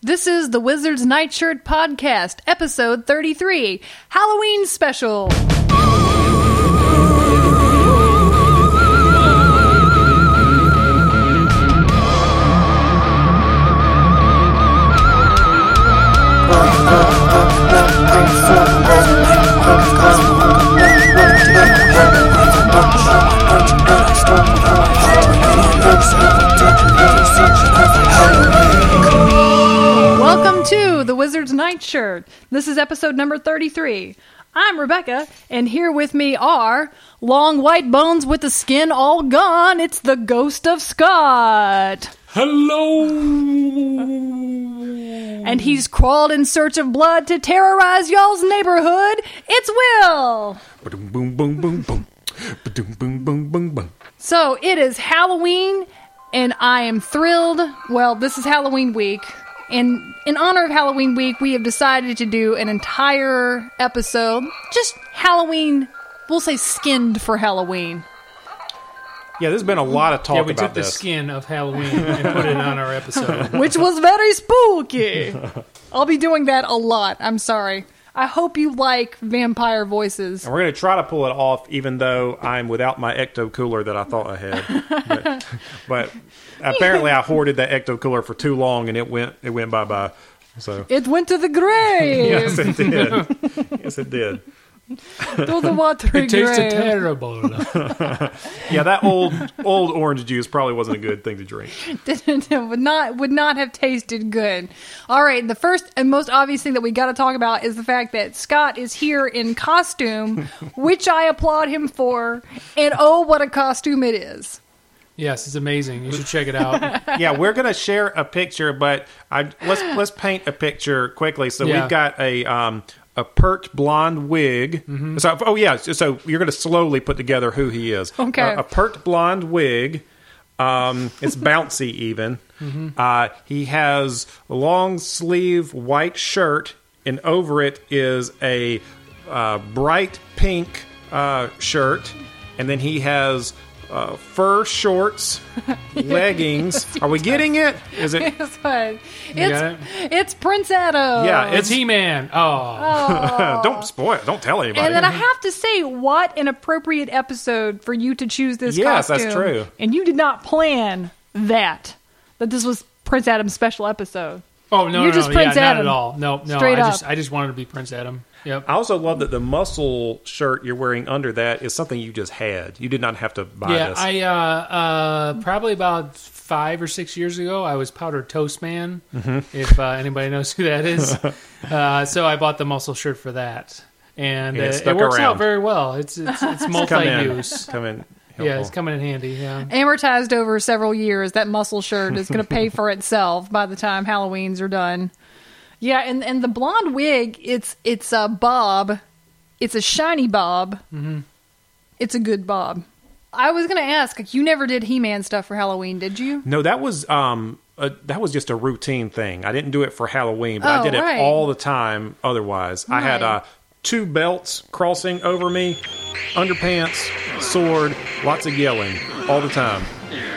This is the Wizard's Nightshirt Podcast, episode 33, Halloween special. Welcome the Wizard's Nightshirt. This is episode number 33. I'm Rebecca, and here with me are long white bones with the skin all gone. It's the ghost of Scott. Hello. And he's crawled in search of blood to terrorize y'all's neighborhood. It's Will. Boom, boom, boom, boom, boom. Boom, boom, boom, boom, boom. So it is Halloween, and I am thrilled. Well, this is Halloween week. And in honor of Halloween week, we have decided to do an entire episode, just Halloween, we'll say skinned for Halloween. Yeah, there's been a lot of talk about Halloween. Yeah, we about took the skin of Halloween and put it on our episode. which was very spooky. I'll be doing that a lot. I'm sorry. I hope you like vampire voices. And we're going to try to pull it off, even though I'm without my ecto cooler that I thought I had. But, but apparently, I hoarded that ecto cooler for too long, and it went it went bye bye. So It went to the grave, yes, it did. yes, it did. To the water It tasted grave. terrible. Yeah, that old old orange juice probably wasn't a good thing to drink. would not would not have tasted good. All right, the first and most obvious thing that we got to talk about is the fact that Scott is here in costume, which I applaud him for. And oh, what a costume it is! Yes, it's amazing. You should check it out. yeah, we're gonna share a picture, but I let's let's paint a picture quickly. So Yeah. we've got a um a pert blonde wig. Mm-hmm. So oh yeah, so, you're gonna slowly put together who he is. Okay. a, a pert blonde wig. Um, it's bouncy even. Mm-hmm. Uh, he has a long sleeve white shirt, and over it is a uh, bright pink uh, shirt, and then he has. Uh, fur shorts, leggings. Are we getting it? Is it? It's fun. got It's it's Prince Adam. Yeah, It's He Man. Oh, don't spoil it. Don't tell anybody. And then I have to say, what an appropriate episode for you to choose this Yes, costume. that's true. And you did not plan that, that this was Prince Adam's special episode. oh no, You're no, just no, Prince yeah, Adam. not at all. No, no. Straight I up. just, I just wanted to be Prince Adam. Yep. I also love that the muscle shirt you're wearing under that is something you just had. You did not have to buy Yeah, this. I uh, uh, probably about five or six years ago, I was Powdered Toast Man. Mm-hmm. If uh, anybody knows who that is, uh, so I bought the muscle shirt for that, and Yeah, it uh, it works around. out very well. It's it's, it's multi-use. Come in. Yeah, it's coming in handy. Yeah. Amortized over several years, that muscle shirt is going to pay for itself by the time Halloween's are done. Yeah, and, and the blonde wig, it's it's a bob. It's a shiny bob. Mm-hmm. It's a good bob. I was going to ask, you never did He-Man stuff for Halloween, did you? No, that was um a, that was just a routine thing. I didn't do it for Halloween, but I Oh, did it all the time. Otherwise, I had Right. uh, two belts crossing over me, underpants, sword, lots of yelling all the time,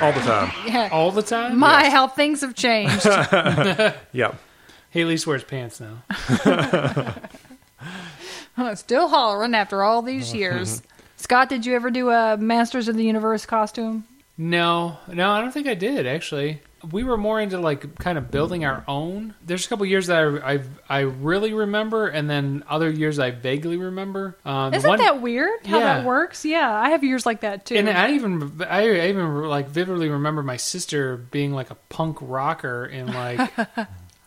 all the time. Yeah. All the time. My, how things have changed. Yeah. Haley wears pants now. Still hollering after all these years. Scott, did you ever do a Masters of the Universe costume? No, no, I don't think I did actually. We were more into like kind of building our own. There's a couple years that I I, I really remember, and then other years I vaguely remember. Um, Isn't one- that weird how that works? Yeah, I have years like that too. And I even I even like vividly remember my sister being like a punk rocker in like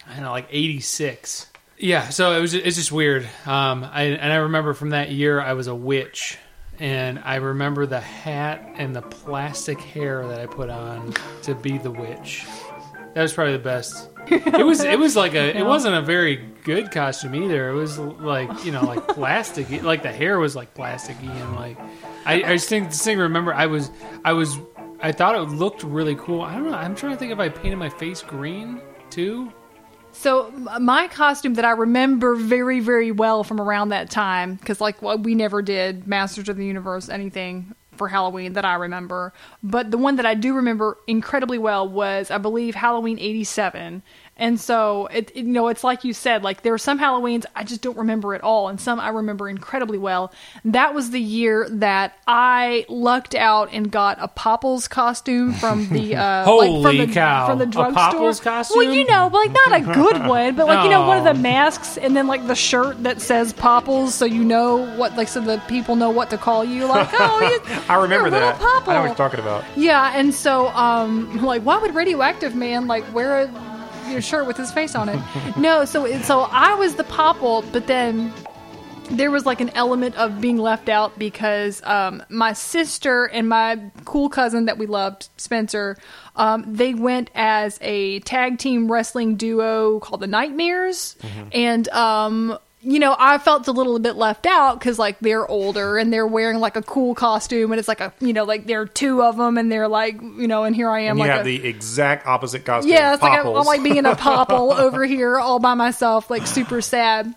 I don't know like '86. Yeah, so it was it's just weird. Um, I and I remember from that year I was a witch, and I remember the hat and the plastic hair that I put on to be the witch. That was probably the best. It was it was like a it wasn't a very good costume either. It was like you know like plastic like the hair was like plasticky and like I, I just think this thing remember I was I was I thought it looked really cool. I don't know. I'm trying to think if I painted my face green too. So my costume that I remember very, very well from around that time, because like well, we never did Masters of the Universe anything for Halloween that I remember, but the one that I do remember incredibly well was I believe Halloween '87, And so it, it- you know, it's like you said, like there are some Halloweens I just don't remember at all, and some I remember incredibly well. That was the year that I lucked out and got a Popples costume from the uh, like from Holy the, cow. from the drugstore. Costume? Well, you know, but like not a good one, but like you know, one of the masks, and then like the shirt that says Popples, so you know what, like so the people know what to call you. Like, oh, you, I remember that. Popple. I know what you're talking about. Yeah, and so um like why would radioactive man like wear a your shirt with his face on it? no, so so I was the popple, but then there was like an element of being left out because um, my sister and my cool cousin that we loved, Spencer, um, they went as a tag team wrestling duo called the Nightmares, and um, you know I felt a little bit left out because like they're older and they're wearing like a cool costume, and it's like a you know like there are two of them, and they're like you know, and here I am And you like have a, the exact opposite costume. yeah, it's like I'm, I'm like being a popple over here all by myself, like super sad.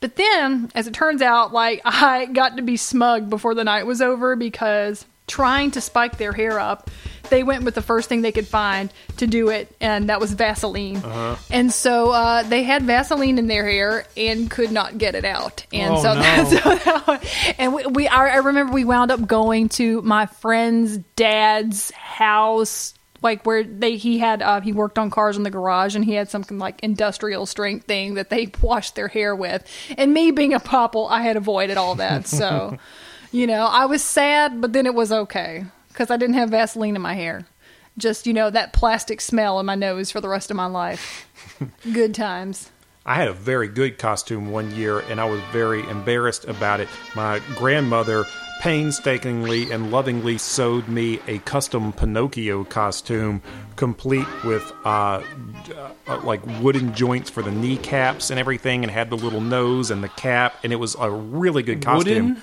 But then, as it turns out, like I got to be smug before the night was over because trying to spike their hair up, they went with the first thing they could find to do it, and that was Vaseline. Uh-huh. And so uh, they had Vaseline in their hair and could not get it out. And Oh, so, no. that's so that, and we, we I, I remember we wound up going to my friend's dad's house like where they he had uh, he worked on cars in the garage and he had some like industrial strength thing that they washed their hair with and me being a popple i had avoided all that so you know i was sad but then it was okay because i didn't have vaseline in my hair just you know that plastic smell in my nose for the rest of my life good times I had a very good costume one year, and I was very embarrassed about it. My grandmother painstakingly and lovingly sewed me a custom Pinocchio costume, complete with uh, uh, like wooden joints for the kneecaps and everything, and had the little nose and the cap, and it was a really good costume. Wooden?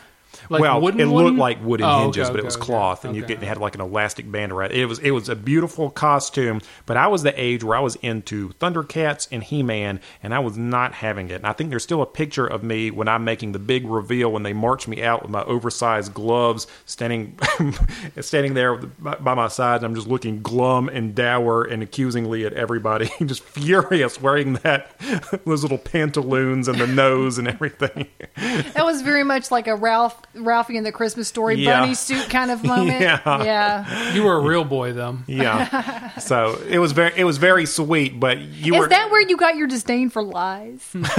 Like well, wooden it looked wooden? like wooden Oh, okay, hinges, but okay, it was okay, cloth, and you okay. get, it had like an elastic band around. It It was it was a beautiful costume, but I was the age where I was into Thundercats and He Man, and I was not having it. And I think there's still a picture of me when I'm making the big reveal when they march me out with my oversized gloves, standing standing there by by my side, and I'm just looking glum and dour and accusingly at everybody, just furious, wearing that those little pantaloons and the nose and everything. that was very much like a ralph ralphie and the christmas story Yeah. bunny suit kind of moment Yeah. yeah You were a real boy, though. Yeah. so it was very it was very sweet, but you Is were that where you got your disdain for lies?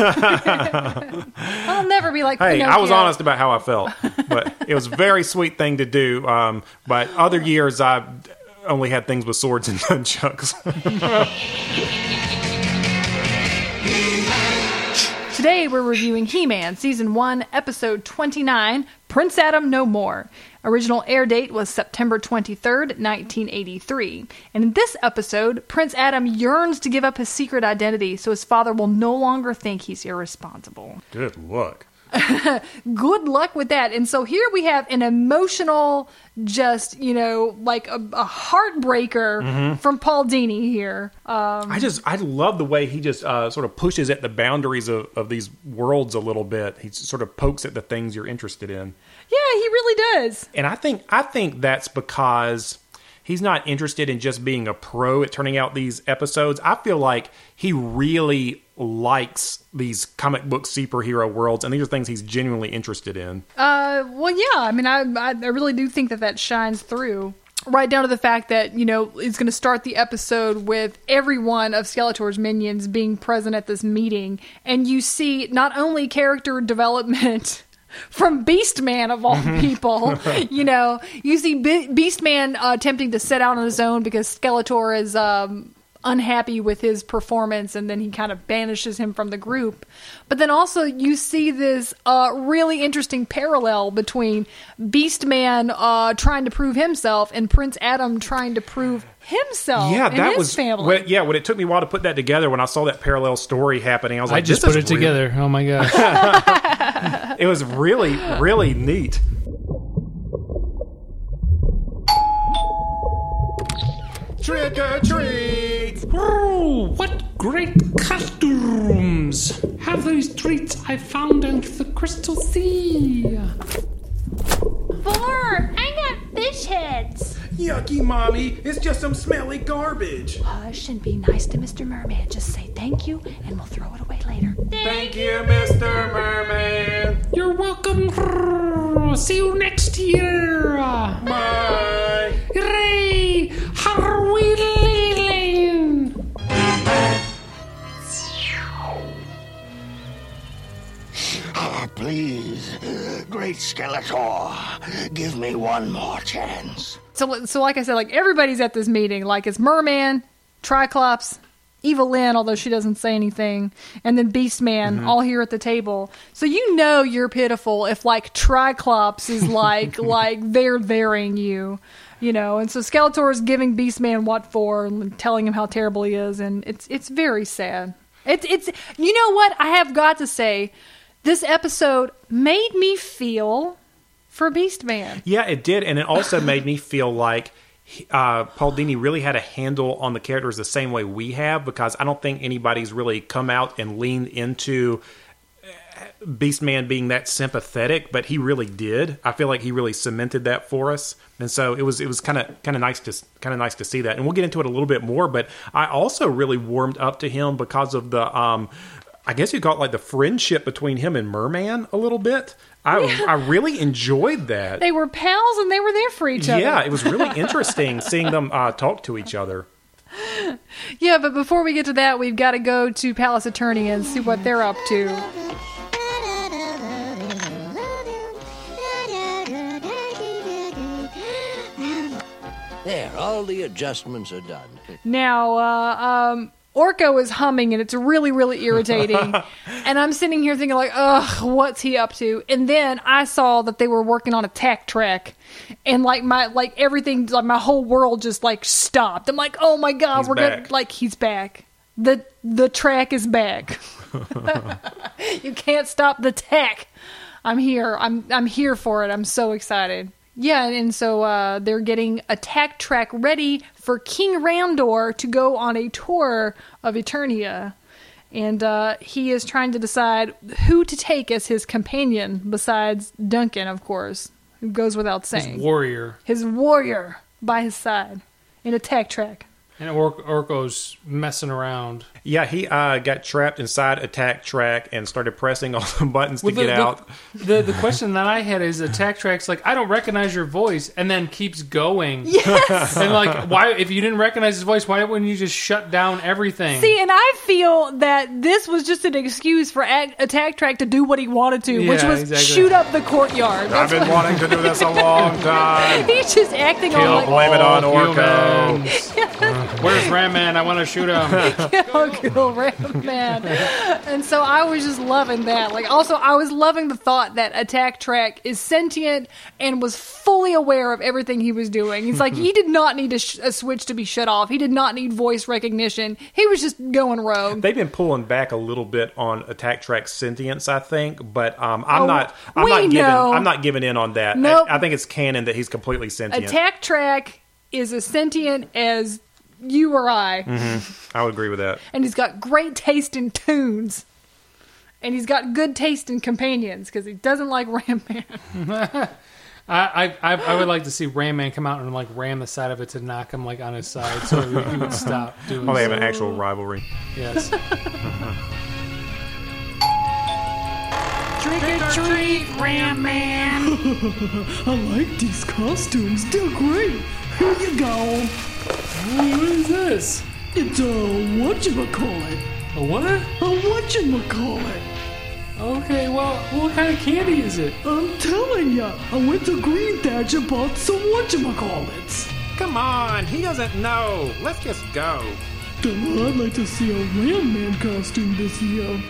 I'll never be like. Hey, I was honest about how I felt, but it was a very sweet thing to do. Um, but other years I only had things with swords and nunchucks. Today we're reviewing He-Man Season 1, Episode 29, Prince Adam No More. Original air date was September 23rd, 1983. And in this episode, Prince Adam yearns to give up his secret identity so his father will no longer think he's irresponsible. Good luck. good luck with that. And so here we have an emotional, just, you know, like a, a heartbreaker from Paul Dini here. Um, I just I love the way he just uh, sort of pushes at the boundaries of, of these worlds a little bit. He sort of pokes at the things you're interested in. yeah, he really does. and I think I think that's because he's not interested in just being a pro at turning out these episodes. I feel like he really likes these comic book superhero worlds, and these are things he's genuinely interested in. Uh, well, yeah. I mean, I, I I really do think that that shines through. Right down to the fact that you know it's going to start the episode with every one of Skeletor's minions being present at this meeting, and you see not only character development from Beastman of all people. you know, you see Be- Beastman uh, attempting to set out on his own because Skeletor is um, unhappy with his performance, and then he kind of banishes him from the group. But then also you see this uh, really interesting parallel between Beastman uh, trying to prove himself and Prince Adam trying to prove himself. yeah, and that his was family. When, yeah. When it took me a while to put that together, when I saw that parallel story happening, I was like, I just this put is it real- together. Oh my gosh. It was really really neat. Trick or treat! Oh, what great costumes! Have those treats I found under the crystal sea. Four! I got fish heads. Yucky, mommy. It's just some smelly garbage. Hush and be nice to Mr. Merman. Just say thank you and we'll throw it away later. Thank you, Mr. Merman. You're welcome. See you next year. Bye. Hooray! Harween! Please, Great Skeletor, give me one more chance. So, so like I said, like everybody's at this meeting. Like it's Merman, Triclops, Evil-Lyn, although she doesn't say anything, and then Beastman mm-hmm. all here at the table. So you know you're pitiful if like Triclops is like like they're varying you, you know. And so Skeletor is giving Beastman what for, and telling him how terrible he is, and it's it's very sad. It's it's you know what I have got to say, this episode made me feel for Beastman. Yeah, it did, and it also made me feel like uh, Paul Dini really had a handle on the characters the same way we have, because I don't think anybody's really come out and leaned into uh, Beastman being that sympathetic, but he really did. I feel like he really cemented that for us, and so it was it was kind of kind of nice to kind of nice to see that. And we'll get into it a little bit more, but I also really warmed up to him because of the. Um, I guess you call it like the friendship between him and Merman a little bit. I I really enjoyed that. They were pals and they were there for each other. Yeah, it was really interesting seeing them uh, talk to each other. Yeah, but before we get to that, we've got to go to Palace Eternia and see what they're up to. There, all the adjustments are done. Now, uh, um, Orko is humming and it's really, really irritating. and I'm sitting here thinking, like, ugh, what's he up to? And then I saw that they were working on Attack Track. And like my like everything like my whole world just like stopped. I'm like, oh my god, He's we're gonna like he's back. The the track is back. you can't stop the tech. I'm here. I'm I'm here for it. I'm so excited. Yeah, and so uh, they're getting Attack Track ready for King Randor to go on a tour of Eternia. And uh, he is trying to decide who to take as his companion besides Duncan, of course, who goes without saying. His warrior. his warrior by his side in Attack Track. And Or- Orko's messing around. Yeah, he uh, got trapped inside attack track and started pressing all the buttons to Well, get the, out. The, the the question that I had is attack tracks like I don't recognize your voice and then keeps going. Yes. and like why if you didn't recognize his voice, why wouldn't you just shut down everything? See, and I feel that this was just an excuse for Ag- Attack Track to do what he wanted to, which was exactly. shoot up the courtyard. I've been what- wanting to do this a long time. he's just acting Kill on like, blame it on all Orko. Humans. Where's Ram Man? I want to shoot him. oh, cool, Ram Man. And so I was just loving that. Like, also, I was loving the thought that Attack Track is sentient and was fully aware of everything he was doing. He's like, he did not need a, sh- a switch to be shut off. He did not need voice recognition. He was just going rogue. They've been pulling back a little bit on attack track sentience, I think, but um, I'm Oh, not. I'm we not giving. know. I'm not giving in on that. Nope. I, I think it's canon that he's completely sentient. Attack Track is as sentient as you or I. Mm-hmm. I would agree with that. and he's got great taste in tunes. And he's got good taste in companions because he doesn't like Ram Man. I, I I I would like to see Ram Man come out and like ram the side of it to knock him like on his side so he would, he would stop doing. Well, they have so. an actual rivalry. Yes. Trick or treat, Ram Man! I like these costumes. They're great. Here you go. What is this? It's a whatchamacallit. A what? A whatchamacallit. Okay, well, what kind of candy is it? I'm telling ya, I went to Green Thatch and bought some whatchamacallits. Come on, he doesn't know. Let's just go. Then I'd like to see a Ram Man costume this year.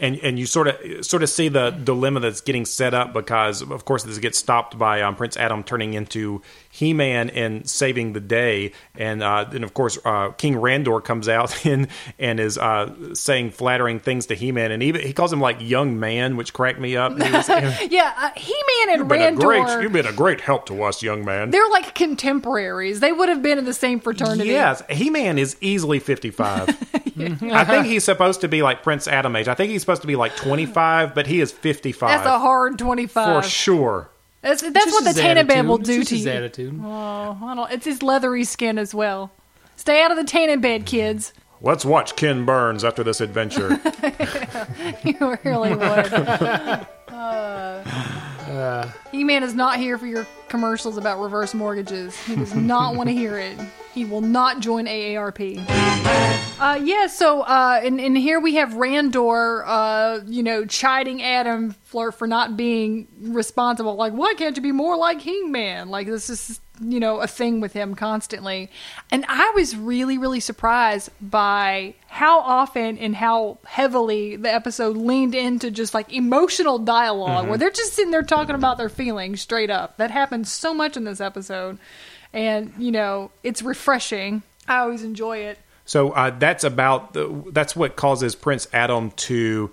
And and you sort of sort of see the dilemma that's getting set up because of course this gets stopped by um, Prince Adam turning into He Man and saving the day, and uh, then of course uh, King Randor comes out and and is uh, saying flattering things to He Man, and even he calls him like young man, which cracked me up. Was- yeah, uh, He Man and a great, Randor, you've been a great help to us, young man. they're like contemporaries. They would have been in the same fraternity. Yes, He Man is easily 55. I think he's supposed to be like Prince Adam age. I think he's supposed to be like 25, but he is 55. That's a hard 25. For sure. That's, that's what the his tannin bed attitude. It's do just to his you. attitude. Oh, I don't. It's his leathery skin as well. Stay out of the tannin bed, kids. Let's watch Ken Burns after this adventure. You really would. Uh, He-Man is not here for your commercials about reverse mortgages. He does not want to hear it. He will not join AARP. Uh, yeah, so uh, and, and here we have Randor, uh, you know, chiding Adam for for not being responsible. Like, why can't you be more like He-Man? Like this is you know a thing with him constantly. And I was really really surprised by how often and how heavily the episode leaned into just like emotional dialog where they're just sitting there talking about their feelings straight up. That happens so much in this episode, and you know it's refreshing. I always enjoy it. So uh, that's about the, that's what causes Prince Adam to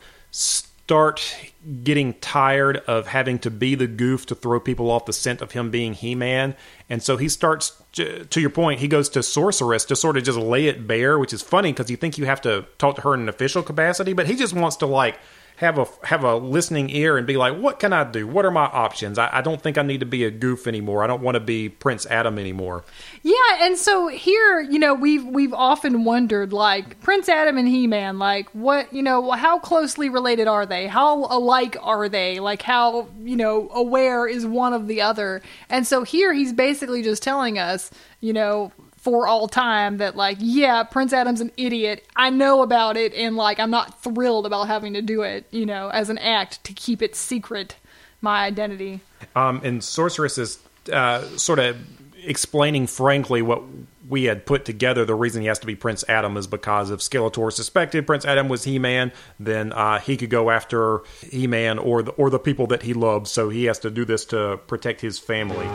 start getting tired of having to be the goof to throw people off the scent of him being He-Man, and so he starts. To to your point, he goes to Sorceress to sort of just lay it bare, which is funny because you think you have to talk to her in an official capacity, but he just wants to like have a have a listening ear and be like, what can I do? What are my options? I, I don't think I need to be a goof anymore. I don't want to be Prince Adam anymore. Yeah, and so here, you know, we've we've often wondered, like Prince Adam and He Man, like what, you know, how closely related are they? How alike are they? Like how, you know, aware is one of the other? And so here, he's basically just telling us, you know, for all time that like, yeah, Prince Adam's an idiot. I know about it, and like, I'm not thrilled about having to do it, you know, as an act to keep it secret, my identity. Um, and Sorceress is uh, sort of explaining frankly what we had put together. The reason he has to be Prince Adam is because if Skeletor suspected Prince Adam was He-Man, then uh, he could go after He-Man or the, or the people that he loves. So he has to do this to protect his family.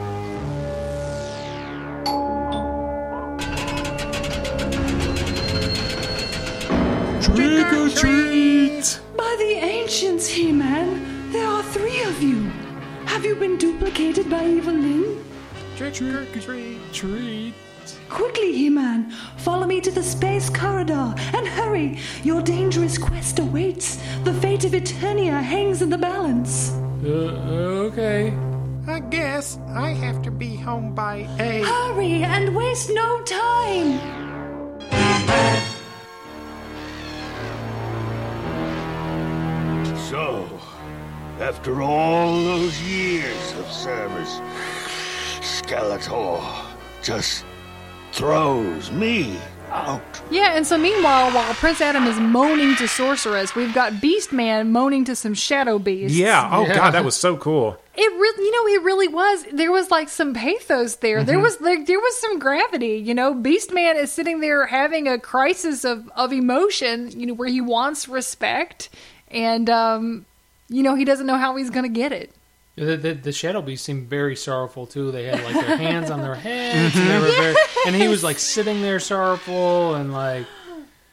Trick or treat! By the ancients, He-Man, there are three of you. Have you been duplicated by Evil-Lyn? Trick or treat, treat. Quickly, He-Man, follow me to the space corridor and hurry. Your dangerous quest awaits. The fate of Eternia hangs in the balance. Uh, okay. I guess I have to be home by eight. Hurry and waste no time. After all those years of service, Skeletor just throws me out. Yeah, and so meanwhile, while Prince Adam is moaning to Sorceress, we've got Beast Man moaning to some Shadow Beasts. Yeah. Oh Yeah. God, that was so cool. it really, you know, it really was. There was like some pathos there. There Mm-hmm. was like there was some gravity. You know, Beast Man is sitting there having a crisis of of emotion. You know, where he wants respect, and um, you know, he doesn't know how he's going to get it. The, the, the Shadow Beasts seemed very sorrowful too. They had like their hands on their heads, and, were very, and he was like sitting there sorrowful, and like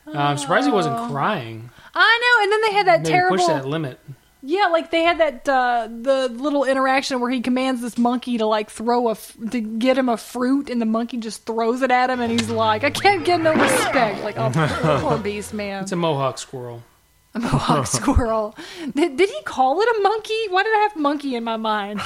uh, I'm surprised he wasn't crying. I know, and then they had that Maybe terrible. push that limit. Yeah, like they had that uh, the little interaction where he commands this monkey to like throw a f- to get him a fruit, and the monkey just throws it at him, and he's like, "I can't get no respect." Like, oh, poor beast man, It's a Mohawk squirrel. A mohawk squirrel. Did, did he call it a monkey? Why did I have monkey in my mind?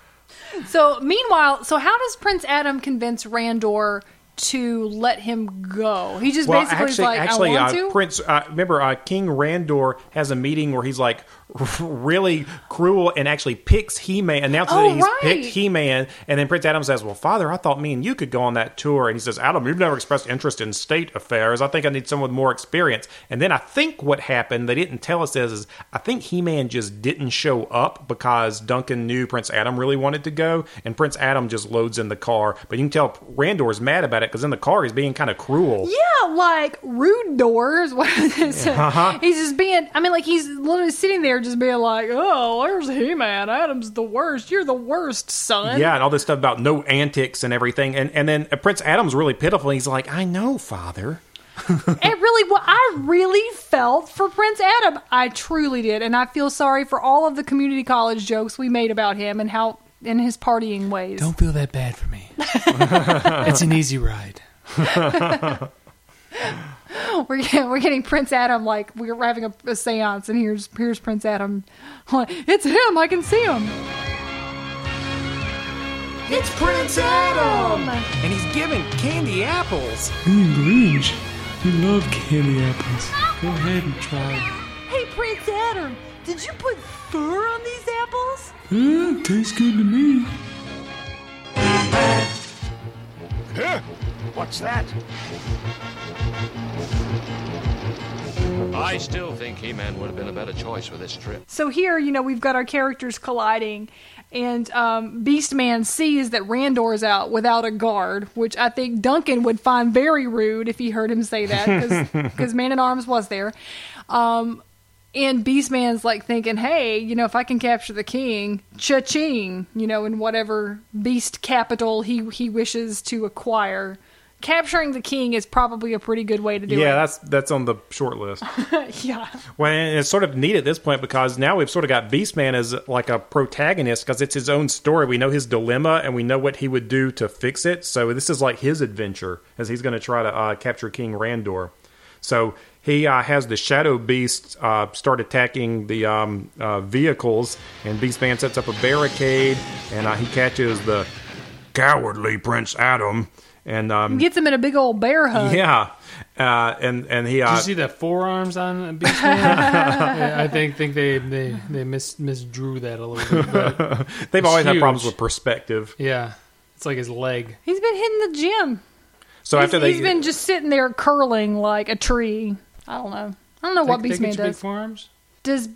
so, meanwhile, so how does Prince Adam convince Randor to let him go? He just Well, basically is actually, like, actually, "I want uh, to." Prince. Uh, remember, uh, King Randor has a meeting where he's like really cruel and actually picks He-Man, announces Oh, that he's right. picked He-Man, and then Prince Adam says, "Well, Father, I thought me and you could go on that tour." And he says, "Adam, you've never expressed interest in state affairs. I think I need someone with more experience." And then I think what happened, they didn't tell us, is, is I think He-Man just didn't show up because Duncan knew Prince Adam really wanted to go, and Prince Adam just loads in the car. But you can tell Randor's mad about it because in the car he's being kind of cruel. Yeah, like rude doors. This? Uh-huh. He's just being. I mean, like he's literally sitting there, just being like, "Oh, where's He Man? Adam's the worst. You're the worst, son." Yeah, and all this stuff about no antics and everything. And and then Prince Adam's really pitiful. He's like, I know, Father. It really. Well, I really felt for Prince Adam. I truly did, and I feel sorry for all of the community college jokes we made about him and how in his partying ways. Don't feel that bad for me. it's an easy ride. We're getting, we're getting Prince Adam like we're having a, a séance, and here's here's Prince Adam. It's him. I can see him. It's Prince Adam! And he's giving candy apples. Mm, Grinch, you love candy apples. Go ahead and try. Hey, Prince Adam, did you put fur on these apples? Uh, tastes good to me. Huh? What's that? I still think He-Man would have been a better choice for this trip. So here, you know, we've got our characters colliding, and um, Beastman sees that Randor is out without a guard, which I think Duncan would find very rude if he heard him say that, because Man at Arms was there. Um, and Beastman's like thinking, hey, you know, if I can capture the king, cha-ching, you know, in whatever beast capital he he wishes to acquire. Capturing the king is probably a pretty good way to do Yeah, it. Yeah, that's that's on the short list. yeah. Well, and it's sort of neat at this point because now we've sort of got Beastman as like a protagonist because it's his own story. We know his dilemma and we know what he would do to fix it. So this is like his adventure as he's going to try to uh, capture King Randor. So he uh, has the Shadow Beast uh, start attacking the um, uh, vehicles, and Beastman sets up a barricade, and uh, he catches the cowardly Prince Adam, and um, Gets him in a big old bear hug. yeah, uh, and and he Did uh, you see the forearms on Beastman? Yeah, I think think they they they mis misdrew that a little bit. They've always had problems with perspective. yeah, it's like his leg. He's been hitting the gym. So He's, after they he's been just sitting there curling like a tree. I don't know. I don't know what They- they Beastman get you big does. forearms. Does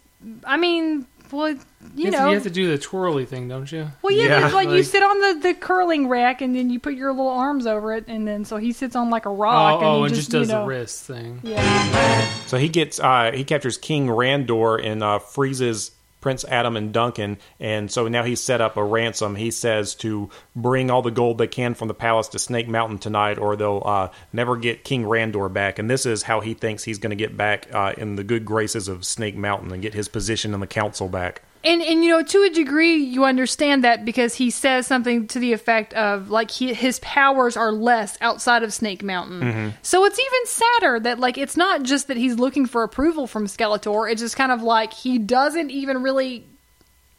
I mean, well, you, You, have to, know, you have to do the twirly thing, don't you? well, yeah, Yeah. there's like, you sit on the, the curling rack and then you put your little arms over it, and then so he sits on like a Oh, rock and oh, he and just, just does you know, the wrist thing. Yeah, So he gets uh, he captures King Randor and uh, freezes Prince Adam and Duncan, and so now he's set up a ransom. He says to bring all the gold they can from the palace to Snake Mountain tonight, or they'll uh, never get King Randor back. And this is how he thinks he's going to get back uh, in the good graces of Snake Mountain and get his position in the council back. And and you know to a degree you understand that because he says something to the effect of like he, his powers are less outside of Snake Mountain. Mm-hmm. So it's even sadder that like it's not just that he's looking for approval from Skeletor. It's just kind of like he doesn't even really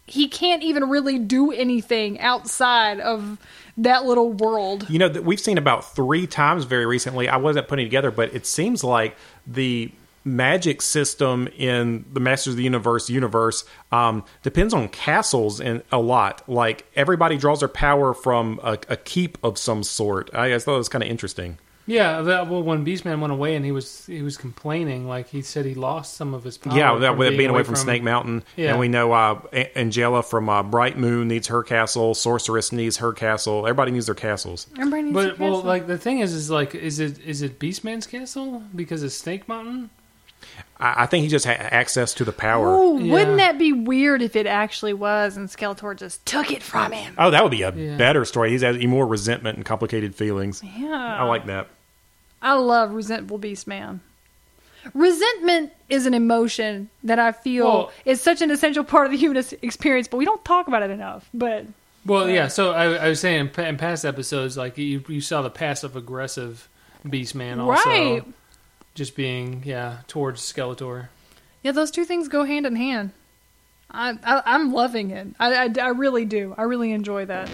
he can't even really do anything outside of that little world. You know, that we've seen about three times very recently. I wasn't putting it together, but it seems like the magic system in the Masters of the Universe universe um, depends on castles and a lot. Like everybody draws their power from a, a keep of some sort. I, I thought it was kind of interesting. Yeah, that, well, when Beastman went away and he was he was complaining, like he said he lost some of his power. yeah, that from with it being away from, Snake Mountain, Yeah. and we know uh, A- Angella from uh, Bright Moon needs her castle. Sorceress needs her castle. Everybody needs their castles. Everybody needs But a well, like the thing is, is like, is it is it Beastman's castle because of Snake Mountain? I, I think he just had access to the power. Ooh, Yeah. wouldn't that be weird if it actually was and Skeletor just took it from him? Oh, that would be a Yeah. better story. He's had more resentment and complicated feelings. Yeah. I like that. I love resentful beast man. Resentment is an emotion that I feel Well- is such an essential part of the human experience, but we don't talk about it enough. But Well, yeah. So I, I was saying in, past episodes, like you you saw the passive aggressive Beastman also right, just being yeah towards Skeletor. yeah, those two things go hand in hand. I, I I'm loving it. I, I I really do. I really enjoy that.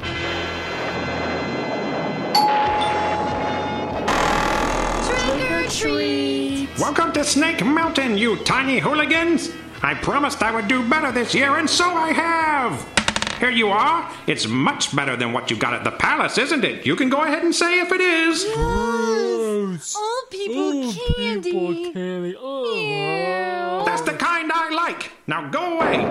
Trick or treat. Welcome to Snake Mountain, you tiny hooligans! I promised I would do better this year, and so I have! Here you are. It's much better than what you got at the palace, isn't it? You can go ahead and say if it is. All oh, people candy. candy. Oh. Yeah. That's the kind I like. Now go away.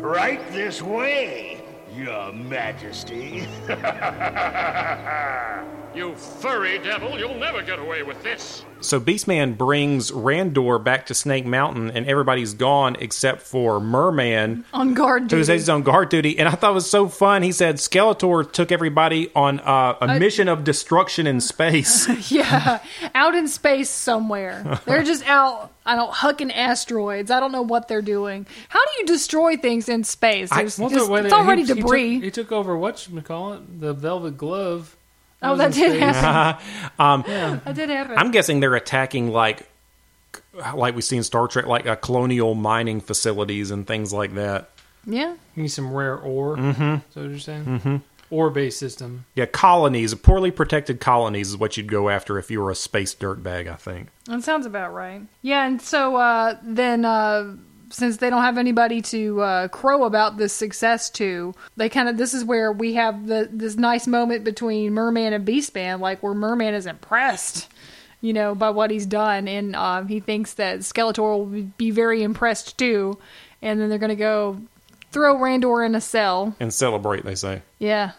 Right this way, Your Majesty. You furry devil, you'll never get away with this. So Beastman brings Randor back to Snake Mountain, and everybody's gone except for Merman, On guard who duty. says he's on guard duty. And I thought it was so fun. He said Skeletor took everybody on uh, a mission of destruction in space. Yeah, out in space somewhere. They're just out, I don't hucking asteroids. I don't know what they're doing. How do you destroy things in space? There's Well, just- the it's already he- he debris. took- He took, over what you call it, the Velvet Glove. Oh, was that in did space. happen. That did happen. I'm guessing they're attacking like like we see in Star Trek, like uh, colonial mining facilities and things like that. Yeah. You need some rare ore. Mm-hmm. Is that what you're saying? Mm-hmm. Ore based system. Yeah, colonies, a poorly protected colonies is what you'd go after if you were a space dirtbag, I think. That sounds about right. Yeah, and so uh, then uh, since they don't have anybody to uh, crow about this success to, they kind of this is where we have the this nice moment between Merman and Beastman, like where Merman is impressed, you know, by what he's done, and uh, he thinks that Skeletor will be very impressed too, and then they're gonna go throw Randor in a cell, And celebrate, they say. yeah,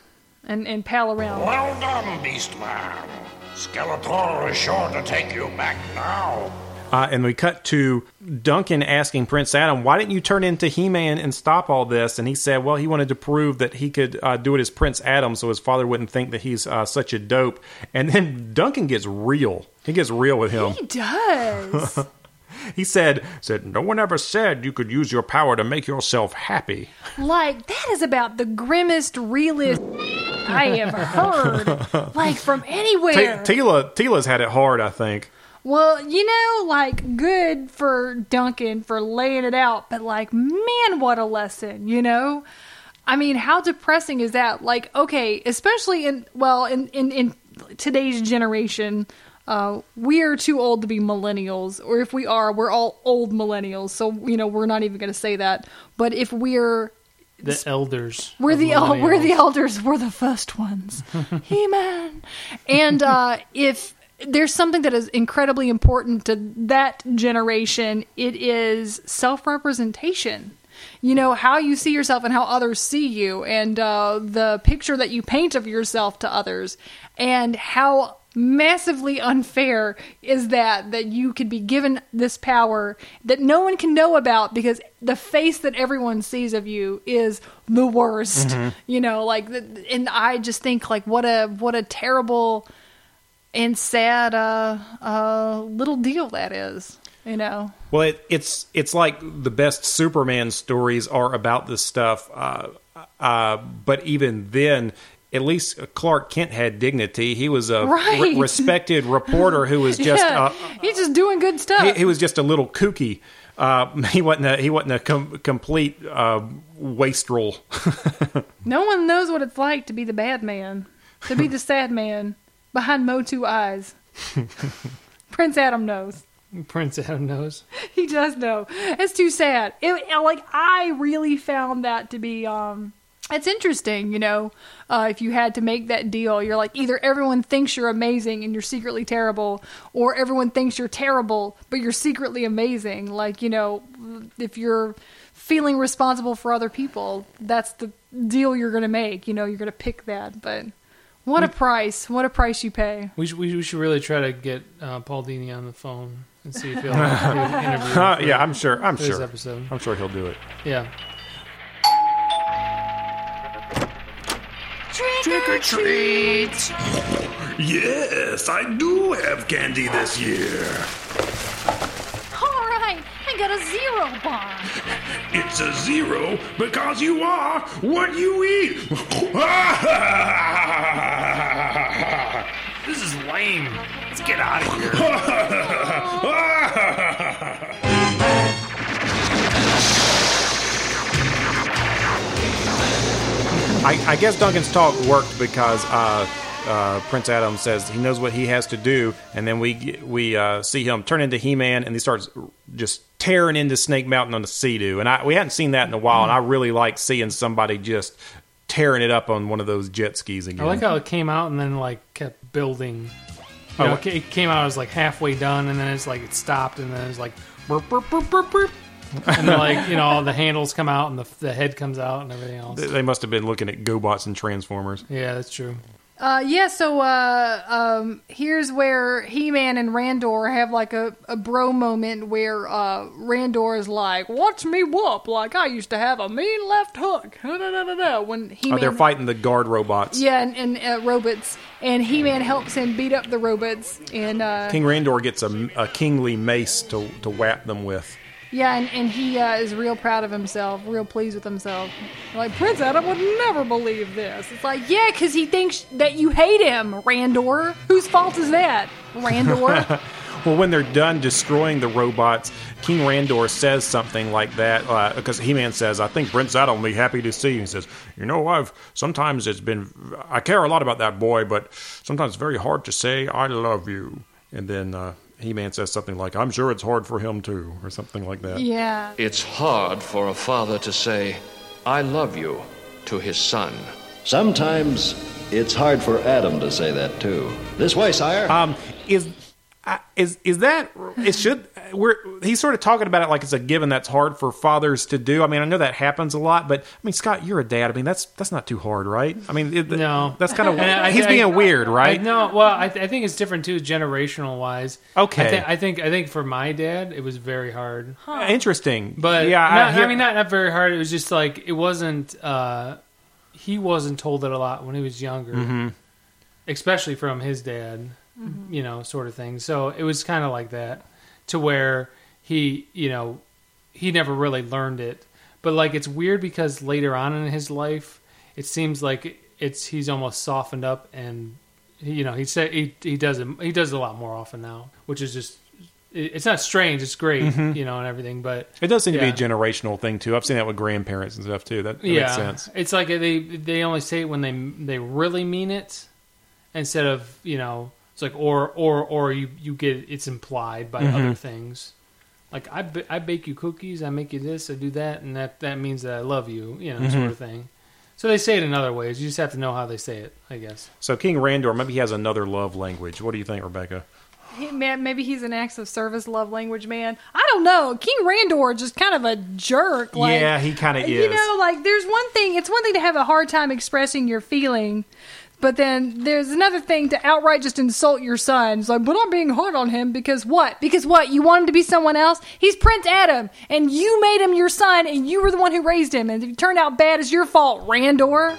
and and pal around. Well done, Beastman. Skeletor is sure to take you back now. Uh, and we cut to Duncan asking Prince Adam, "Why didn't you turn into He-Man and stop all this?" And he said, "Well, he wanted to prove that he could uh, do it as Prince Adam, so his father wouldn't think that he's uh, such a dope." And then Duncan gets real. He gets real with him. He does. He said, "said No one ever said you could use your power to make yourself happy." Like that is about the grimmest, realist I have heard. Like from T- anywhere. Teela, Teela's had it hard, I think. Well, you know, like good for Duncan for laying it out, but like, man, what a lesson, you know? I mean, how depressing is that? Like, okay, especially in well, in in, in today's generation, uh, we are too old to be millennials, or if we are, we're all old millennials. So you know, we're not even going to say that. But if we're The elders. we're the el- we're the elders. We're the first ones. He man. And uh, if there's something that is incredibly important to that generation, it is self representation. You know how you see yourself and how others see you, and uh, the picture that you paint of yourself to others, and how massively unfair is that that you could be given this power that no one can know about because the face that everyone sees of you is the worst. You know like and i just think like what a what a terrible and sad uh uh little deal that is you know Well, it, it's it's like the best Superman stories are about this stuff, uh, uh, but even then, at least Clark Kent had dignity. He was a Right. re- respected reporter who was just yeah, uh, he's just doing good stuff he, he was just a little kooky. Uh, he wasn't a, he wasn't a com- complete uh, wastrel. no one knows what it's like to be the bad man to be the sad man behind motu eyes prince adam knows Prince Adam knows. he does know. It's too sad. It, like I really found that to be um it's interesting, you know. Uh, if you had to make that deal, you're like either everyone thinks you're amazing and you're secretly terrible, or everyone thinks you're terrible but you're secretly amazing. Like you know, if you're feeling responsible for other people, that's the deal you're going to make. You know, you're going to pick that. But what a price! What a price you pay. We should, we, we should really try to get uh, Paul Dini on the phone and see if he'll do an interview. Uh, for- yeah, I'm sure. I'm sure. episode. I'm sure he'll do it. Yeah. Trick or treat! Yes, I do have candy this year. All right, I got a zero bar. It's a zero because you are what you eat. This is lame. Let's get out of here. I, I guess Duncan's talk worked because uh, uh, Prince Adam says he knows what he has to do, and then we we uh, see him turn into He Man, and he starts just tearing into Snake Mountain on the Sea-Doo. And I, we hadn't seen that in a while, and I really like seeing somebody just tearing it up on one of those jet skis again. I like how it came out and then like kept building. You Oh, know, it it came out, it was like halfway done, and then it's like it stopped, and then it's like burp, burp, burp, burp, burp. and then like you know the handles come out and the the head comes out and everything else. they must have been looking at GoBots and Transformers. Yeah, that's true. Uh, yeah, so uh, um, here's where He Man and Randor have like a, a bro moment where uh, Randor is like, Watch me whoop, like I used to have a mean left hook. When He Oh, they're fighting the guard robots. Yeah, and, and uh, robots. And He Man helps him beat up the robots. And uh, King Randor gets a, a kingly mace to, to whap them with. Yeah, and, and he uh, is real proud of himself, real pleased with himself. Like, Prince Adam would never believe this. It's like, yeah, because he thinks that you hate him, Randor. Whose fault is that, Randor? Well, when they're done destroying the robots, King Randor says something like that uh, because He-Man says, "I think Prince Adam will be happy to see you." He says, "You know, I've sometimes it's been I care a lot about that boy, but sometimes it's very hard to say I love you." And then uh, He-Man says something like, "I'm sure it's hard for him too," or something like that. Yeah. It's hard for a father to say, I love you, to his son. Sometimes it's hard for Adam to say that too. This way, sire. Um, is uh, is is that it should we're he's sort of talking about it like it's a given that's hard for fathers to do. I mean, I know that happens a lot, but I mean, Scott, you're a dad. I mean, that's that's not too hard, right? I mean, it, No, that's kind of I- he's I- being weird, right? I, no, well, I, th- I think it's different too, generational wise. Okay. I, thi- I think I think for my dad, it was very hard. Interesting, But yeah, not, I, hear- mean not not very hard. It was just like it wasn't. uh He wasn't told it a lot when he was younger, Mhm. especially from his dad. You know, sort of thing. So it was kind of like that, to where he, you know, he never really learned it. But like it's weird because later on in his life, it seems like it's he's almost softened up and he, you know he said he he does it he does it a lot more often now, which is just it's not strange. It's great, Mhm. you know, and everything. But It does seem to be a generational thing too. I've seen that with grandparents and stuff too. That, that yeah, makes sense. It's like they they only say it when they they really mean it, instead of you know it's like or or or you you get it's implied by Mhm. other things. Like I, I bake you cookies, I make you this, I do that, and that that means that I love you, you know, Mhm. sort of thing. So they say it in other ways. You just have to know how they say it, I guess. So King Randor, maybe he has another love language. What do you think, Rebecca? He, man, maybe he's an acts of service love language man. I don't know. King Randor is just kind of a jerk. Like, yeah, he kind of is. You know, like there's one thing. It's one thing to have a hard time expressing your feeling, but then there's another thing to outright just insult your son. It's like, but I'm being hard on him because what? Because what? You want him to be someone else? He's Prince Adam, and you made him your son, and you were the one who raised him, and if he turned out bad, it's your fault, Randor.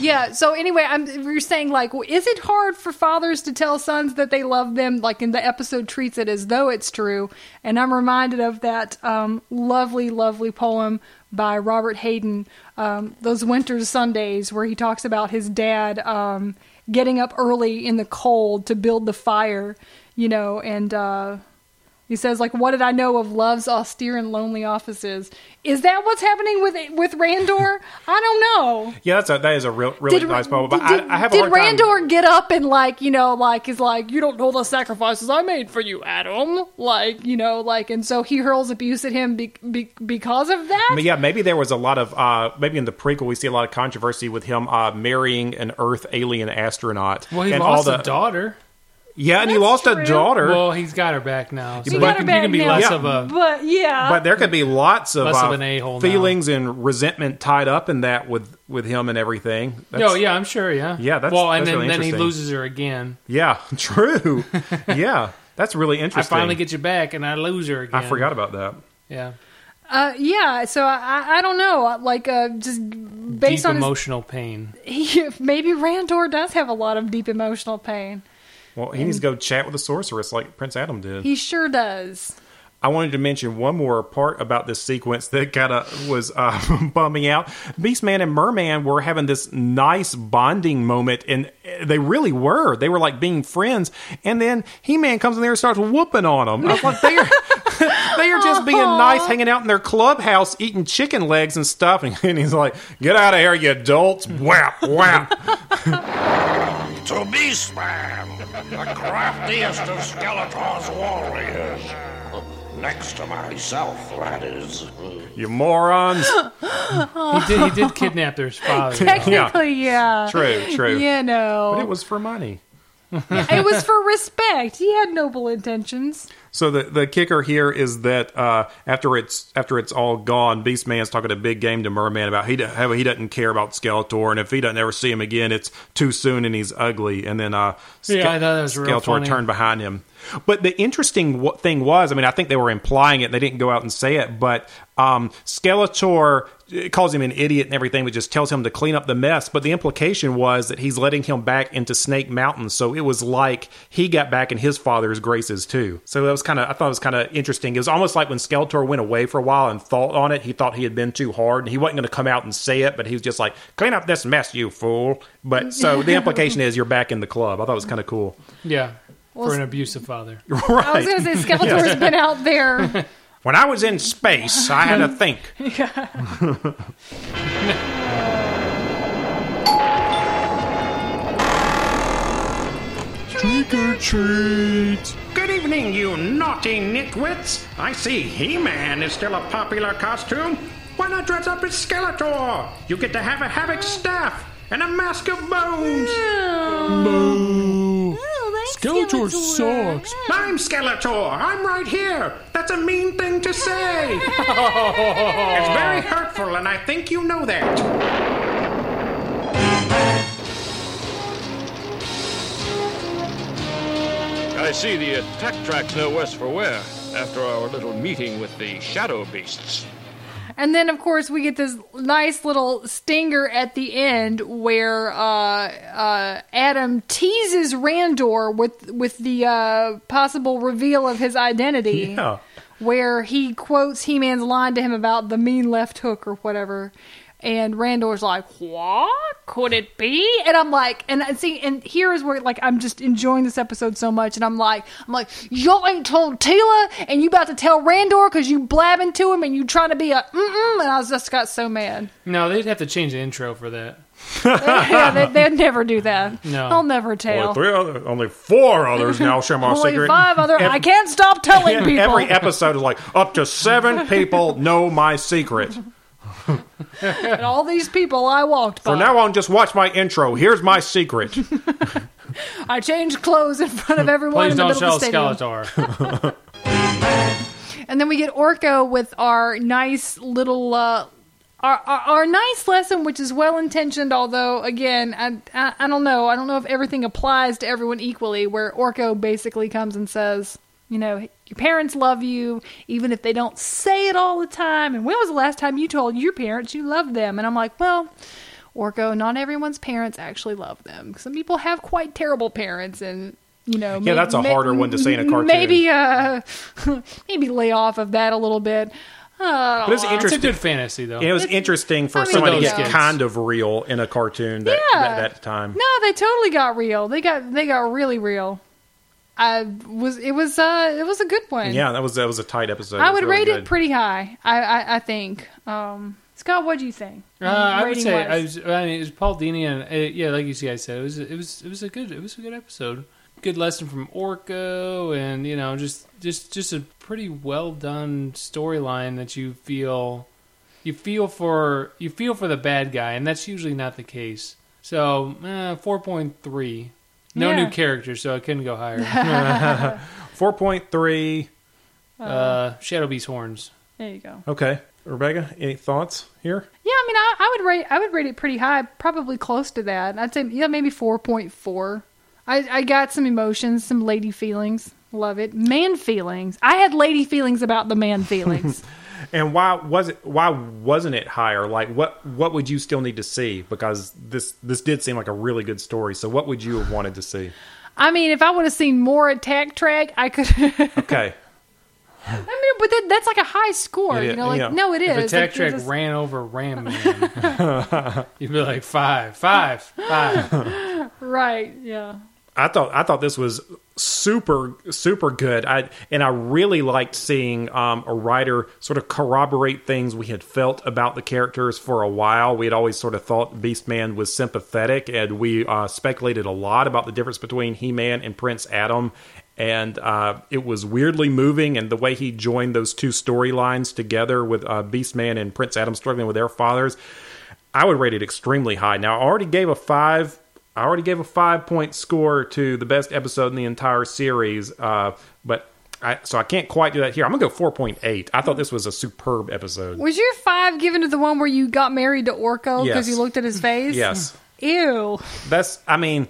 Yeah. So anyway, I'm you're saying like, well, is it hard for fathers to tell sons that they love them? Like in the episode treats it as though it's true, and I'm reminded of that um, lovely, lovely poem by Robert Hayden, um, "Those Winter Sundays," where he talks about his dad um, getting up early in the cold to build the fire, you know, and. Uh, he says, like, what did I know of love's austere and lonely offices? Is that what's happening with with Randor? I don't know. Yeah, that's a, that is a real, really Did- nice poem. But did, I, I have did a hard time. Randor get up and like you know like is like you don't know the sacrifices I made for you, Adam? Like you know like and so he hurls abuse at him be, be, because of that. But yeah, maybe there was a lot of uh, maybe in the prequel we see a lot of controversy with him uh, marrying an Earth alien astronaut. Well, he and lost all a daughter. Yeah, and he lost a daughter. Well, he's got her back now, so He you got her can, back you can be now. less Yeah. of a. but yeah, but there could be lots of, Less uh, of an a-hole now. feelings and resentment tied up in that with with him and everything. Oh yeah, I'm sure. Yeah, Yeah, that's- well, and that's then, really then he interesting. loses her again. yeah, true. yeah, that's really interesting. I interesting. finally get you back, and I lose her again. I forgot about that. Yeah, uh, yeah. So I I don't know like uh, just based deep on his, emotional pain. he, maybe Randor does have a lot of deep emotional pain. Well, he needs to go chat with the sorceress like Prince Adam did. He sure does. I wanted to mention one more part about this sequence that kind of was uh, bumming out. Beastman and Merman were having this nice bonding moment, and they really were. They were like being friends. And then He Man comes in there and starts whooping on them. I was like, they are, they are just being nice, hanging out in their clubhouse, eating chicken legs and stuff. And, and he's like, "Get out of here, you adults!" Whap, whap. To Beastman, the craftiest of Skeletor's warriors. Next to myself, that is. you morons. He did. He did kidnap their father. Technically, yeah. True, true. You know, But it was for money. it was for respect. He had noble intentions. So the the kicker here is that uh, after it's after it's all gone, Beastman's talking a big game to Merman about he do- how he doesn't care about Skeletor, and if he doesn't ever see him again, it's too soon and he's ugly. And then uh, Yeah, I thought that was real Skeletor funny. turned behind him. But the interesting w- thing was, I mean, I think they were implying it. They didn't go out and say it, but um, Skeletor uh, calls him an idiot and everything, but just tells him to clean up the mess. But the implication was that he's letting him back into Snake Mountain. So it was like he got back in his father's graces too. So that was kind of, I thought it was kind of interesting. It was almost like when Skeletor went away for a while and thought on it, he thought he had been too hard and he wasn't going to come out and say it, but he was just like, clean up this mess, you fool. But so the implication is you're back in the club. I thought it was kind of cool. Yeah. For an abusive father. right. I was going to say Skeletor's been out there. When I was in space, I had to think. Trick or treat. Good evening, you naughty nitwits. I see He-Man is still a popular costume. Why not dress up as Skeletor? You get to have a Havoc staff and a mask of bones. Oh. Boo. Skeletor sucks. I'm Skeletor. I'm right here. That's a mean thing to say. it's very hurtful, and I think you know that. I see the attack track's no worse for wear after our little meeting with the shadow beasts. And then, of course, we get this nice little stinger at the end where uh, uh, Adam teases Randor with with the uh, possible reveal of his identity. Yeah. Where he quotes He Man's line to him about the mean left hook or whatever. And Randor's like, "What could it be?" And I'm like, and I see, and here is where like I'm just enjoying this episode so much, and I'm like, I'm like, y'all ain't told Teela, and you about to tell Randor because you blabbing to him and you trying to be a mm-mm, and I was just got so mad. No, they'd have to change the intro for that. yeah, they, they'd never do that. No. I'll never tell. Only three other, only four others now share my Only secret. five other. Ev- I can't stop telling people. Every episode is like up to seven people know my secret. and all these people I walked by. From now on, just watch my intro. Here's my secret. I changed clothes in front of everyone Please in the don't middle of show the stadium. Skeletor. And then we get Orko with our nice little, uh, our, our, our nice lesson, which is well intentioned, although, again, I, I, I don't know. I don't know if everything applies to everyone equally, where Orko basically comes and says, you know, your parents love you, even if they don't say it all the time. And when was the last time you told your parents you love them? And I'm like, well, Orko, not everyone's parents actually love them. Some people have quite terrible parents, and you know, Yeah, that's a harder one to say in a cartoon. Maybe, uh, maybe lay off of that a little bit. Uh, But it's It's a good fantasy, though. It was interesting for I mean, somebody to get kids. kind of real in a cartoon that, Yeah. that, that time. No, they totally got real. They got they got really real. I was it was uh it was a good one. Yeah, that was that was a tight episode. I would really rate good. it pretty high. I I, I think. Um, Scott, what do you think? Uh, I would say I, was, I mean, it was Paul Dini, and uh, yeah, like you guys said, it was it was it was a good it was a good episode. Good lesson from Orko, and you know, just just just a pretty well done storyline that you feel you feel for you feel for the bad guy, and that's usually not the case. So uh, four point three. No Yeah. new characters, so I couldn't go higher. Four point three. uh, Shadow Beast horns. There you go. Okay, Rebecca, any thoughts here? Yeah, I mean, I, I would rate I would rate it pretty high, probably close to that. I'd say yeah, maybe four point four. I I got some emotions, some lady feelings. Love it. Man feelings. I had lady feelings about the man feelings. And why was it? Why wasn't it higher? Like, what what would you still need to see? Because this this did seem like a really good story. So, what would you have wanted to see? I mean, if I would have seen more attack track, I could. Okay, I mean, but that, that's like a high score, you know? Like, yeah. no, it is. If Attack Like, Track just- ran over Ram Man, you'd be like five, five, five. right? Yeah. I thought I thought this was super super good. I and I really liked seeing um, a writer sort of corroborate things we had felt about the characters for a while. We had always sort of thought Beastman was sympathetic, and we uh, speculated a lot about the difference between He Man and Prince Adam. And uh, it was weirdly moving, and the way he joined those two storylines together with uh, Beastman and Prince Adam struggling with their fathers, I would rate it extremely high. Now, I already gave a five. I already gave a five point score to the best episode in the entire series, uh, but I, so I can't quite do that here. I'm gonna go four point eight. I thought this was a superb episode. Was your five given to the one where you got married to Orko because Yes. you looked at his face? Yes, Ew. that's. I mean,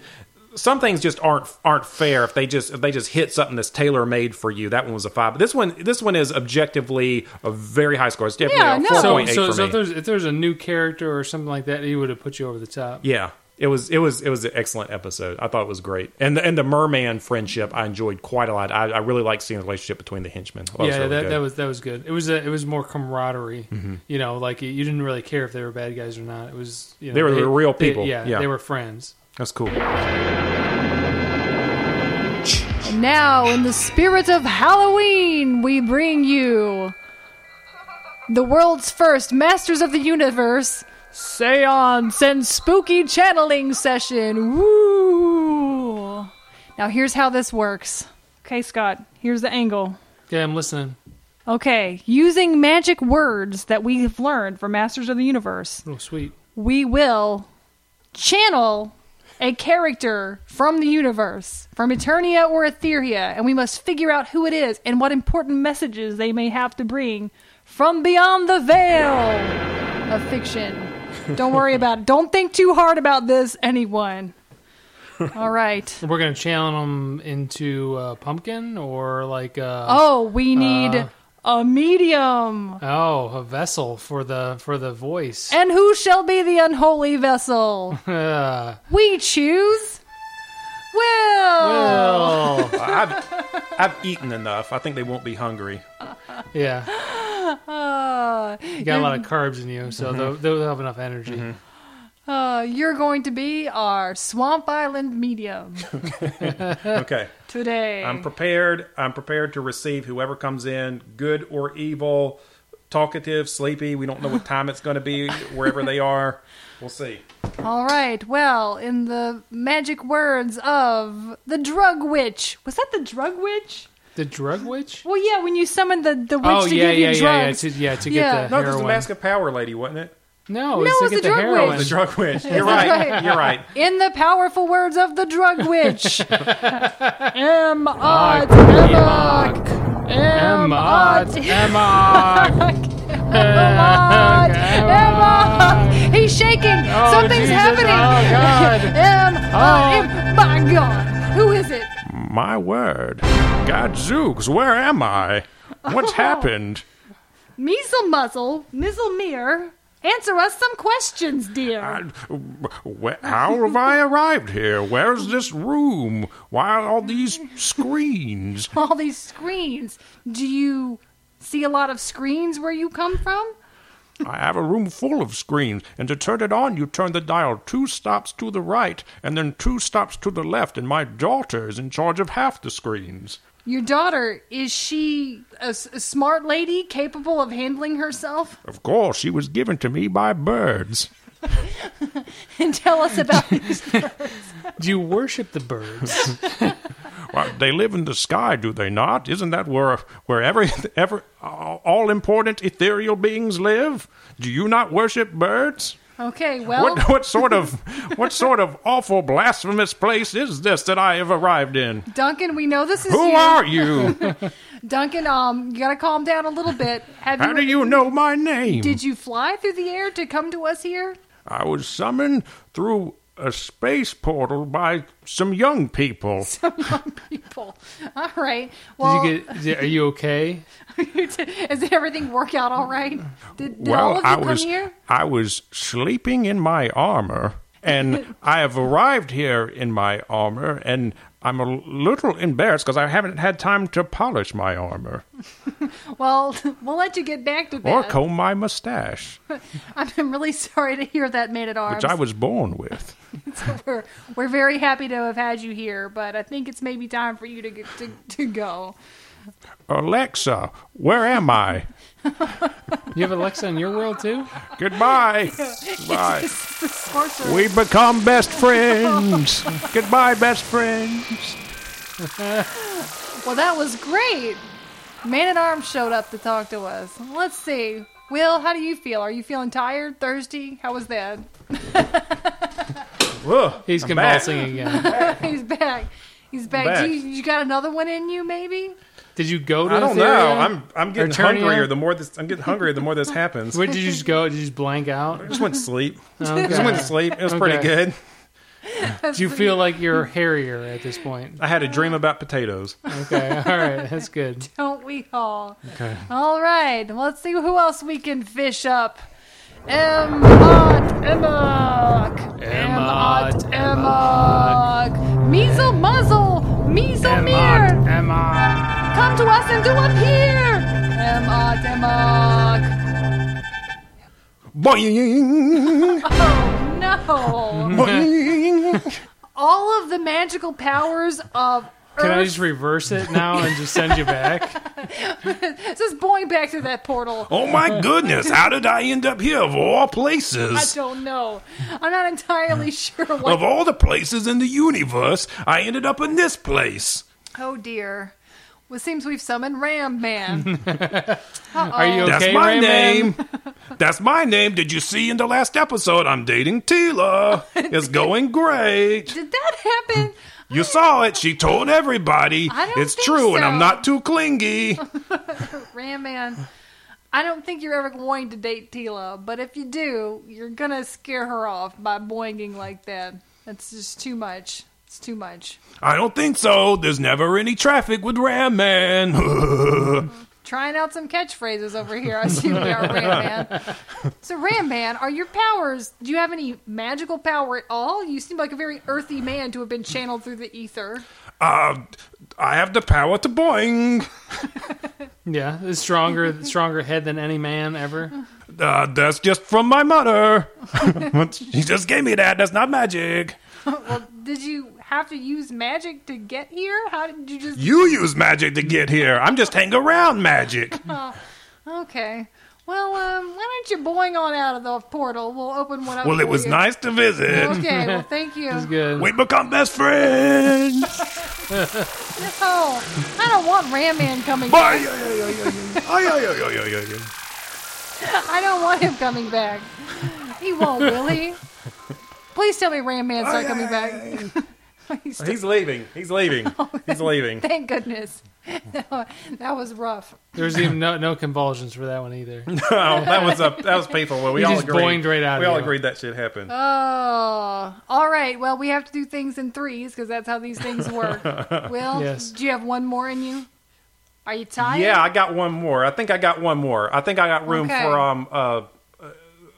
some things just aren't aren't fair if they just if they just hit something that's tailor made for you. That one was a five, but this one this one is objectively a very high score. It's definitely Yeah, a no. four So, point eight so, for so me. if there's if there's a new character or something like that, he would have put you over the top. Yeah, it was it was it was an excellent episode. I thought it was great, and the, and the merman friendship I enjoyed quite a lot. I, I really liked seeing the relationship between the henchmen. That yeah, really that, good. that was that was good. It was a, it was more camaraderie. Mm-hmm. You know, like you didn't really care if they were bad guys or not. It was you know, They were the real people. yeah, Yeah. they were friends. That's cool. And Now, in the spirit of Halloween, we bring you the world's first Masters of the Universe seance and spooky channeling session. Woo! Now, here's how this works. Okay, Scott, here's the angle. Yeah, I'm listening. Okay, using magic words that we've learned from Masters of the Universe, Oh, sweet. we will channel a character from the universe, from Eternia or Etheria, and we must figure out who it is and what important messages they may have to bring from beyond the veil of fiction. Don't worry about it. Don't think too hard about this, anyone. All right. We're gonna channel them into uh, pumpkin or like uh, Oh, we need uh, a medium. oh a vessel for the for the voice. And who shall be the unholy vessel? Uh, We choose Will. well, I've, I've eaten enough. I think they won't be hungry. yeah, Uh, you got a lot of carbs in you, so they'll, they'll have enough energy. uh, you're going to be our Swamp Island medium Okay. today. I'm prepared. I'm prepared to receive whoever comes in, good or evil, talkative, sleepy. We don't know what time it's going to be, wherever they are. We'll see. All right. Well, in the magic words of the drug witch. Was that the drug witch? The drug witch? Well, yeah, when you summon the, the witch Oh to yeah, give yeah, you yeah, yeah, drugs. to, yeah, to Yeah. get the No, there's the heroin. Mask of Power lady, wasn't it? no, No, it's it's to the get the, drug heroin. witch. The drug witch. You're right. right. You're right. In the powerful words of the drug witch. M Ot M Emma, Ot Emma. Emma. Emma. He's shaking. Oh, Something's Jesus. happening. Oh, God. M Ot uh, Oh. Em- My God. Who is it? My word. Gadzooks, where am I? What's Oh. happened? Measle Muzzle. Mizzle Mere. Answer us some questions, dear. Wh- How have I arrived here? Where's this room? Why are all these screens? All these screens. Do you see a lot of screens where you come from? I have a room full of screens, and to turn it on, you turn the dial two stops to the right and then two stops to the left, and my daughter is in charge of half the screens. Your daughter, is she a, s- a smart lady capable of handling herself? Of course, she was given to me by birds. And tell us about these. birds. Do you worship the birds? Well, they live in the sky, do they not? Isn't that where where every ever all important ethereal beings live? Do you not worship birds? Okay, well, What what sort of what sort of awful blasphemous place is this that I have arrived in? Duncan, we know this is Who you. are you? Duncan, um, you gotta calm down a little bit. Have How you, do you know my name? Did you fly through the air to come to us here? I was summoned through a space portal by some young people. Some young people. All right. Well, Did you get? Are you okay? is everything work out all right? Did, did well, all of you I come was here? I was sleeping in my armor, and I have arrived here in my armor, and I'm a little embarrassed because I haven't had time to polish my armor Well, we'll let you get back to or comb my mustache, I'm really sorry to hear that, man at arms. which I was born with. so we're, we're very happy to have had you here, but I think it's maybe time for you to get, to, to go. Alexa, where am I? You have Alexa in your world too? Goodbye. Bye. We become best friends. Goodbye, best friends. Well, that was great. Man at Arms showed up to talk to us. Let's see. Will, how do you feel? Are you feeling tired, thirsty? How was that? Whoa, He's I'm back. convulsing again. He's back. He's back. back. Do you, you got another one in you, maybe? Did you go to? I don't Etheria? know. I'm I'm getting Eternia? hungrier the more this. I'm getting hungrier the more this happens. Where did you just go? Did you just blank out? I just went to sleep. Okay. Just went to sleep. It was pretty good. Do you feel like you're hairier at this point? I had a dream about potatoes. Okay, all right, that's good. Don't we all? Okay. All right. Let's see who else we can fish up. M. Ot Emok. M. Ot Measle Muzzle. Measle Mere. Emma. Come to us and do appear. M. Ot Emok. Boing. Oh, no. Boing. All of the magical powers of Can I just reverse it now and just send you back? just boing back through that portal. Oh my goodness, how did I end up here of all places? I don't know. I'm not entirely hmm. sure Of all the places in the universe, I ended up in this place. Oh dear. Well, it seems we've summoned Ram Man. Are you okay, That's my Ram Man? name. That's my name. Did you see in the last episode I'm dating Teela? It's going great. Did that happen? You saw it. She told everybody. I don't It's think true, and so. I'm not too clingy. Ram Man. I don't think you're ever going to date Teela, but if you do, you're gonna scare her off by boinging like that. That's just too much. It's too much. I don't think so. There's never any traffic with Ram Man. Trying out some catchphrases over here. I see we are, Ram Man. So, Ram Man, are your powers? Do you have any magical power at all? You seem like a very earthy man to have been channeled through the ether. uh, I have the power to boing. Yeah, it's stronger, stronger head than any man ever. Uh, that's just from my mother. she just gave me that. That's not magic. well, did you have to use magic to get here? How did you just? You use magic to get here. I'm just hang around magic. Oh, okay. Well, um, why don't you boing on out of the portal? We'll open one up. Well, it was you. nice to visit. Okay. Well, thank you. It's good. We become best friends. No, I don't want Ram Man coming back. I don't want him coming back. He won't, will he? Please tell me Ram Man start coming back. Please He's leaving. He's leaving. He's leaving. Thank goodness. that was rough. There's even no, no convulsions for that one either. No, that was a that was painful. Well, we You all just agreed. boinged right out we of all you. agreed that shit happened. Oh, all right. Well, we have to do things in threes because that's how these things work. Will, Yes. do you have one more in you? Are you tired? Yeah, I got one more. I think I got one more. I think I got room Okay. for um uh, uh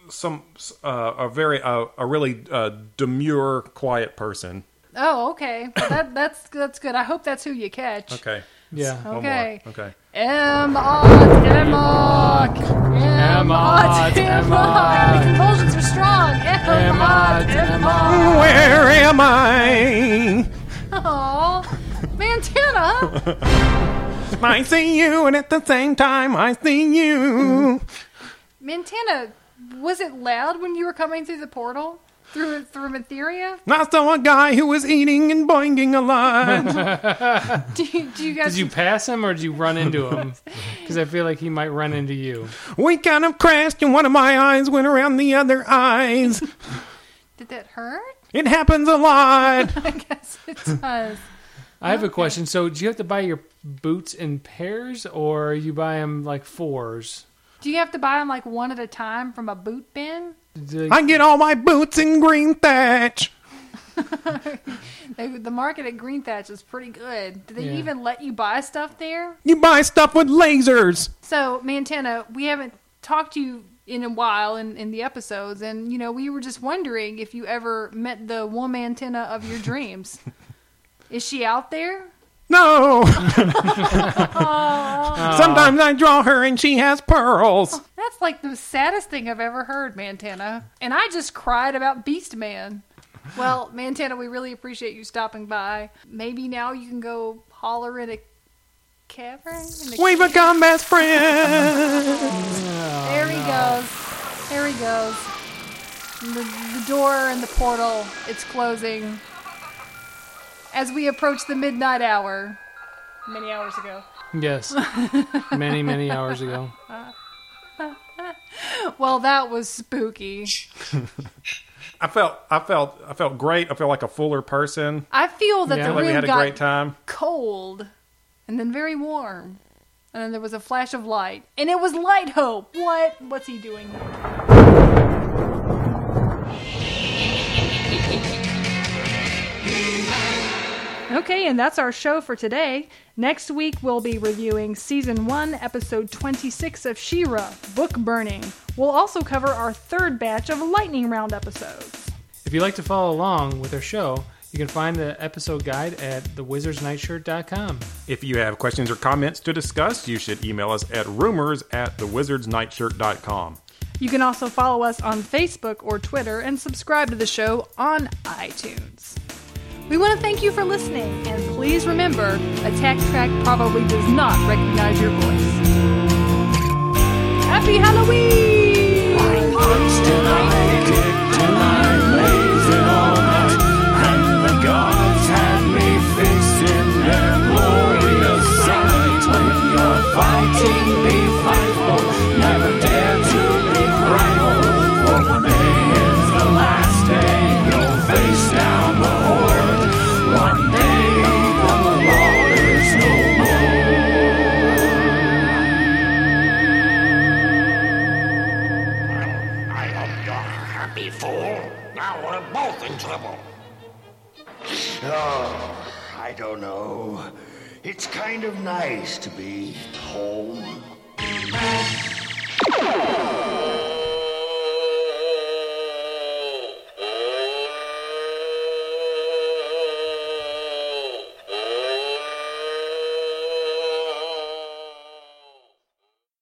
some uh, a very uh, a really uh, demure, quiet person. Oh, okay. Well, that that's that's good. I hope that's who you catch. Okay. Yeah. One more. Okay. Okay. M Odd Emok. M Odd Emok. Emok. The convulsions are strong. M Odd Emok. Where am I? Oh, Mantenna. I see you, and at the same time, I see you. Mantenna, was it loud when you were coming through the portal? Through through Matheria? Not saw a guy who was eating and boinging a lot. Do you, do you guys Did you pass him or did you run into him? Because I feel like he might run into you. we kind of crashed, and one of my eyes went around the other eyes. did that hurt? It happens a lot. I guess it does. I have a question. So, do you have to buy your boots in pairs or you buy them like fours? Do you have to buy them like one at a time from a boot bin? I get all my boots in green thatch. They, the market at Green Thatch is pretty good. Do they Yeah. even let you buy stuff there? You buy stuff with lasers. So, Mantenna, we haven't talked to you in a while in, in the episodes, and you know, we were just wondering if you ever met the woman antenna of your dreams. Is she out there? No. Sometimes I draw her and she has pearls. Oh, that's like the saddest thing I've ever heard, Mantenna. And I just cried about Beast Man. Well, Mantenna, we really appreciate you stopping by. Maybe now you can go holler in a cavern. In a We become best friends. There he goes. There he goes. The, the door and the portal, it's closing. As we approach the midnight hour, many hours ago. Yes. many, many hours ago. well, that was spooky. I felt I felt I felt great. I felt like a fuller person. I feel that I the feel like we had a got great time. cold and then very warm. And then there was a flash of light. And it was Light Hope. What? What's he doing? Okay, and that's our show for today. Next week, we'll be reviewing Season 1, Episode 26 of She-Ra, Book Burning. We'll also cover our third batch of Lightning Round episodes. If you'd like to follow along with our show, you can find the episode guide at thewizardsnightshirt.com. If you have questions or comments to discuss, you should email us at rumors at thewizardsnightshirt.com. You can also follow us on Facebook or Twitter and subscribe to the show on iTunes. We want to thank you for listening, and please remember, Attack Track probably does not recognize your voice. Happy Halloween! I Oh, I don't know. It's kind of nice to be home.